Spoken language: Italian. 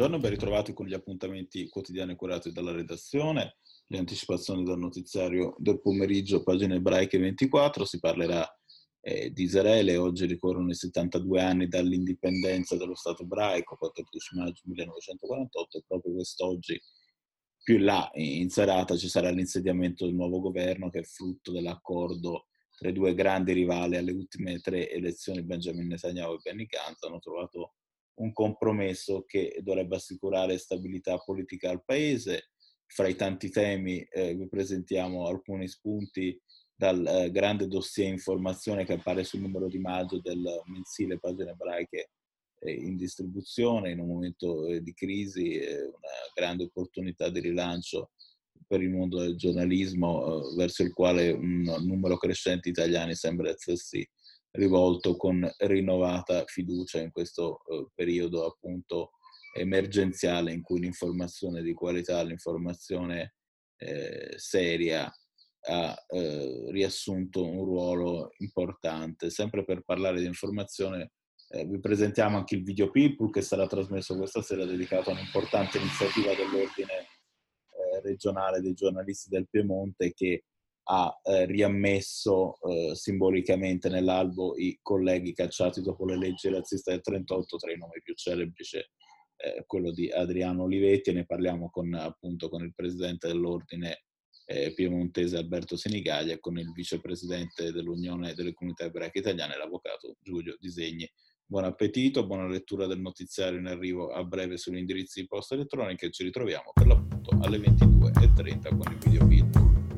Buongiorno ben ritrovati con gli appuntamenti quotidiani curati dalla redazione, le anticipazioni dal notiziario del pomeriggio, pagine ebraiche 24, si parlerà eh, di Israele, oggi ricorrono i 72 anni dall'indipendenza dello Stato ebraico, 14 maggio 1948, e proprio quest'oggi più in là, in serata, ci sarà l'insediamento del nuovo governo che è frutto dell'accordo tra i due grandi rivali alle ultime tre elezioni, Benjamin Netanyahu e Benny Gantz, hanno trovato un compromesso che dovrebbe assicurare stabilità politica al paese. Fra i tanti temi eh, vi presentiamo alcuni spunti dal eh, grande dossier informazione che appare sul numero di maggio del mensile Pagine Ebraiche eh, in distribuzione in un momento eh, di crisi, una grande opportunità di rilancio per il mondo del giornalismo eh, verso il quale un numero crescente di italiani sembra essersi rivolto con rinnovata fiducia in questo eh, periodo appunto emergenziale in cui l'informazione di qualità, l'informazione eh, seria ha eh, riassunto un ruolo importante. Sempre per parlare di informazione eh, vi presentiamo anche il video People che sarà trasmesso questa sera dedicato a un'importante iniziativa dell'ordine regionale dei giornalisti del Piemonte che ha eh, riammesso eh, simbolicamente nell'albo i colleghi cacciati dopo le leggi razziste del 38, tra i nomi più celebri c'è eh, quello di Adriano Olivetti e ne parliamo con, appunto, con il presidente dell'ordine eh, piemontese Alberto Senigallia e con il vicepresidente dell'Unione delle Comunità Ebraiche Italiane, l'avvocato Giulio Disegni. Buon appetito, buona lettura del notiziario in arrivo a breve sugli indirizzi di posta elettronica e ci ritroviamo per l'appunto alle 22.30 con il video feed.